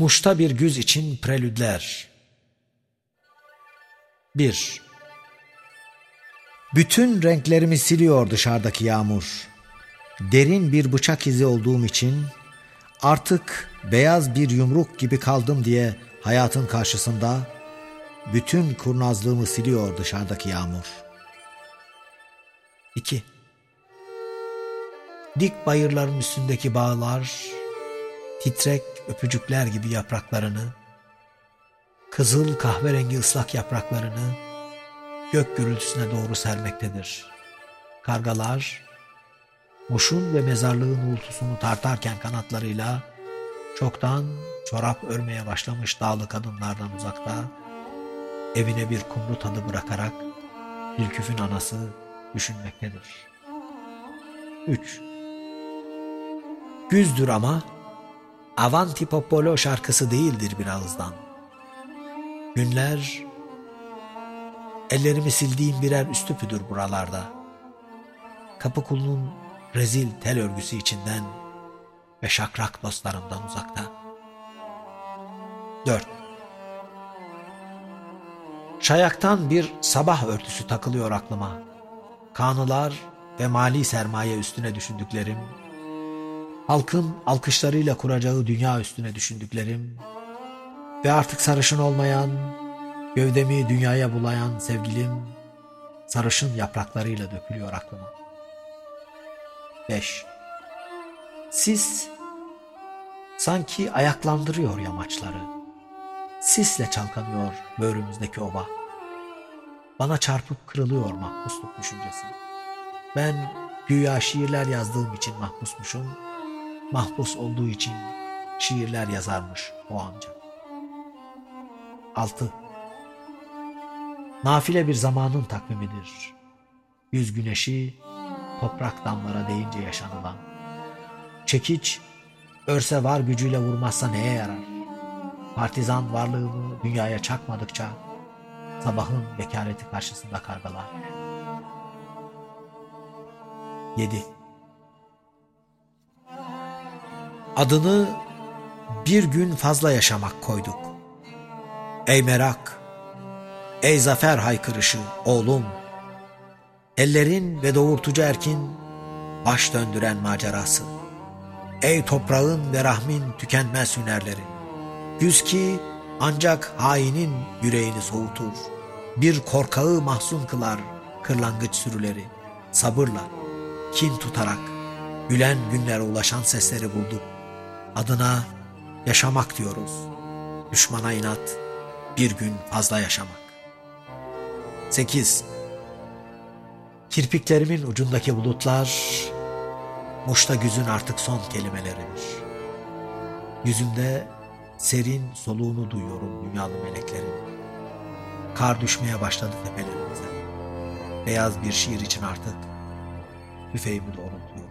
Muş'ta bir güz için prelüdler. 1. Bütün renklerimi siliyor dışarıdaki yağmur. Derin bir bıçak izi olduğum için artık beyaz bir yumruk gibi kaldım diye hayatın karşısında bütün kurnazlığımı siliyor dışarıdaki yağmur. 2. Dik bayırların üstündeki bağlar titrek öpücükler gibi yapraklarını, kızıl kahverengi ıslak yapraklarını gök gürültüsüne doğru sermektedir. Kargalar, muşun ve mezarlığın uğultusunu tartarken kanatlarıyla çoktan çorap örmeye başlamış dağlı kadınlardan uzakta, evine bir kumru tadı bırakarak Hilküf'ün anası düşünmektedir. 3. Güzdür ama Avanti Popolo şarkısı değildir bir ağızdan. Günler, ellerimi sildiğim birer üstüpüdür buralarda. Kapı kulunun rezil tel örgüsü içinden ve şakrak dostlarımdan uzakta. 4. Şayaktan bir sabah örtüsü takılıyor aklıma. Kanılar ve mali sermaye üstüne düşündüklerim, halkın alkışlarıyla kuracağı dünya üstüne düşündüklerim ve artık sarışın olmayan, gövdemi dünyaya bulayan sevgilim, sarışın yapraklarıyla dökülüyor aklıma. 5. Sis sanki ayaklandırıyor yamaçları. Sisle çalkanıyor böğrümüzdeki oba. Bana çarpıp kırılıyor mahpusluk düşüncesi. Ben güya şiirler yazdığım için mahpusmuşum mahpus olduğu için şiirler yazarmış o amca. 6. Nafile bir zamanın takvimidir. Yüz güneşi toprak damlara değince yaşanılan. Çekiç örse var gücüyle vurmazsa neye yarar? Partizan varlığımı dünyaya çakmadıkça sabahın bekareti karşısında kargalar. 7. adını bir gün fazla yaşamak koyduk. Ey merak, ey zafer haykırışı oğlum, ellerin ve doğurtucu erkin baş döndüren macerası. Ey toprağın ve rahmin tükenmez hünerleri, yüz ki ancak hainin yüreğini soğutur, bir korkağı mahzun kılar kırlangıç sürüleri, sabırla, kin tutarak, gülen günlere ulaşan sesleri bulduk. Adına yaşamak diyoruz. Düşmana inat, bir gün fazla yaşamak. 8. Kirpiklerimin ucundaki bulutlar, Muş'ta güzün artık son kelimeleridir. Yüzümde serin soluğunu duyuyorum dünyalı meleklerin. Kar düşmeye başladı tepelerimize. Beyaz bir şiir için artık tüfeğimi doğrultuyorum.